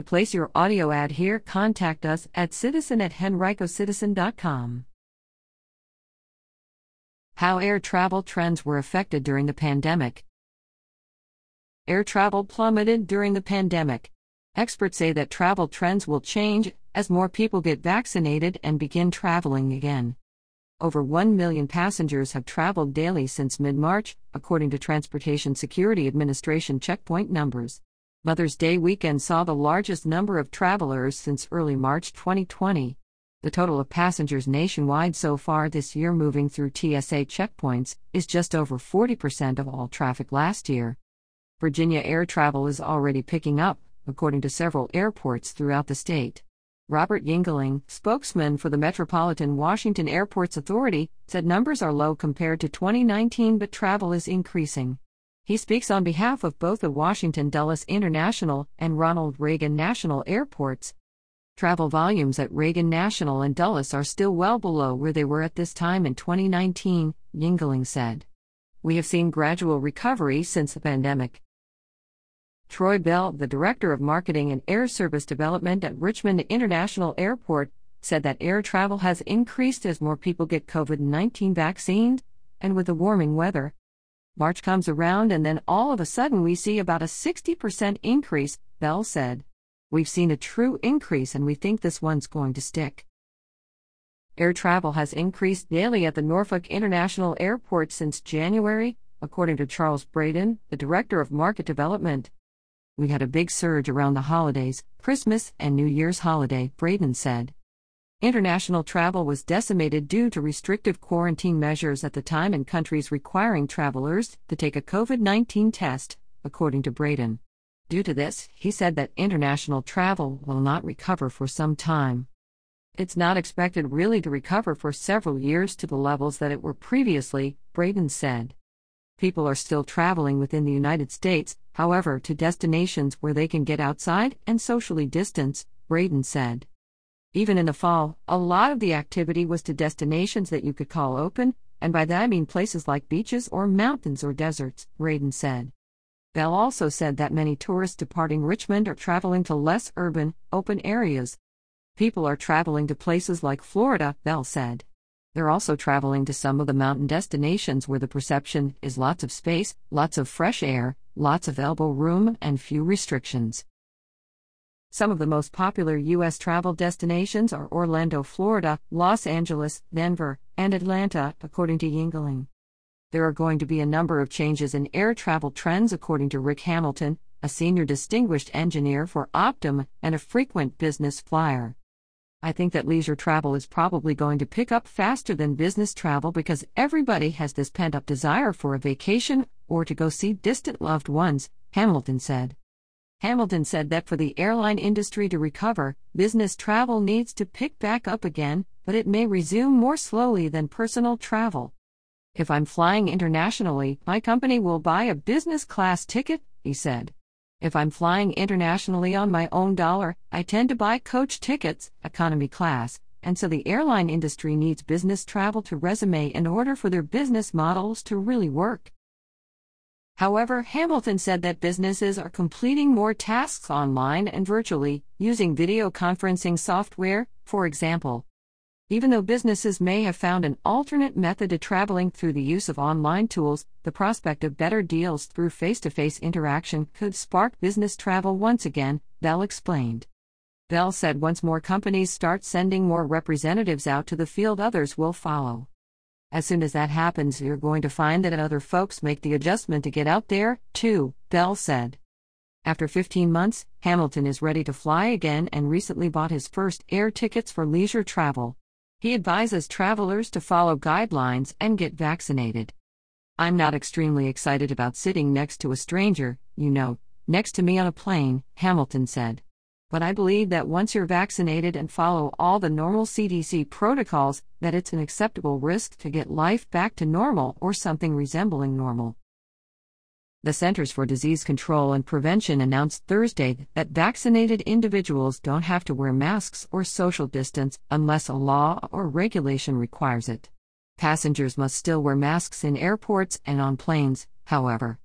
To place your audio ad here, contact us at citizen at henricocitizen.com. How air travel trends were affected during the pandemic. Air travel plummeted during the pandemic. Experts say that travel trends will change as more people get vaccinated and begin traveling again. Over 1 million passengers have traveled daily since mid March, according to Transportation Security Administration checkpoint numbers. Mother's Day weekend saw the largest number of travelers since early March 2020. The total of passengers nationwide so far this year moving through TSA checkpoints is just over 40% of all traffic last year. Virginia air travel is already picking up, according to several airports throughout the state. Robert Yingling, spokesman for the Metropolitan Washington Airports Authority, said numbers are low compared to 2019 but travel is increasing. He speaks on behalf of both the Washington Dulles International and Ronald Reagan National Airports. Travel volumes at Reagan National and Dulles are still well below where they were at this time in 2019, Yingling said. We have seen gradual recovery since the pandemic. Troy Bell, the Director of Marketing and Air Service Development at Richmond International Airport, said that air travel has increased as more people get COVID 19 vaccines and with the warming weather. March comes around and then all of a sudden we see about a 60% increase, Bell said. We've seen a true increase and we think this one's going to stick. Air travel has increased daily at the Norfolk International Airport since January, according to Charles Braden, the Director of Market Development. We had a big surge around the holidays, Christmas and New Year's holiday, Braden said. International travel was decimated due to restrictive quarantine measures at the time in countries requiring travelers to take a COVID 19 test, according to Braden. Due to this, he said that international travel will not recover for some time. It's not expected really to recover for several years to the levels that it were previously, Braden said. People are still traveling within the United States, however, to destinations where they can get outside and socially distance, Braden said. Even in the fall, a lot of the activity was to destinations that you could call open, and by that I mean places like beaches or mountains or deserts, Braden said. Bell also said that many tourists departing Richmond are traveling to less urban, open areas. People are traveling to places like Florida, Bell said. They're also traveling to some of the mountain destinations where the perception is lots of space, lots of fresh air, lots of elbow room, and few restrictions. Some of the most popular U.S. travel destinations are Orlando, Florida, Los Angeles, Denver, and Atlanta, according to Yingling. There are going to be a number of changes in air travel trends, according to Rick Hamilton, a senior distinguished engineer for Optum and a frequent business flyer. I think that leisure travel is probably going to pick up faster than business travel because everybody has this pent up desire for a vacation or to go see distant loved ones, Hamilton said. Hamilton said that for the airline industry to recover, business travel needs to pick back up again, but it may resume more slowly than personal travel. If I'm flying internationally, my company will buy a business class ticket, he said. If I'm flying internationally on my own dollar, I tend to buy coach tickets, economy class, and so the airline industry needs business travel to resume in order for their business models to really work. However, Hamilton said that businesses are completing more tasks online and virtually, using video conferencing software, for example. Even though businesses may have found an alternate method to traveling through the use of online tools, the prospect of better deals through face to face interaction could spark business travel once again, Bell explained. Bell said once more companies start sending more representatives out to the field, others will follow. As soon as that happens, you're going to find that other folks make the adjustment to get out there, too, Bell said. After 15 months, Hamilton is ready to fly again and recently bought his first air tickets for leisure travel. He advises travelers to follow guidelines and get vaccinated. I'm not extremely excited about sitting next to a stranger, you know, next to me on a plane, Hamilton said. But I believe that once you're vaccinated and follow all the normal CDC protocols, that it's an acceptable risk to get life back to normal or something resembling normal. The Centers for Disease Control and Prevention announced Thursday that vaccinated individuals don't have to wear masks or social distance unless a law or regulation requires it. Passengers must still wear masks in airports and on planes, however.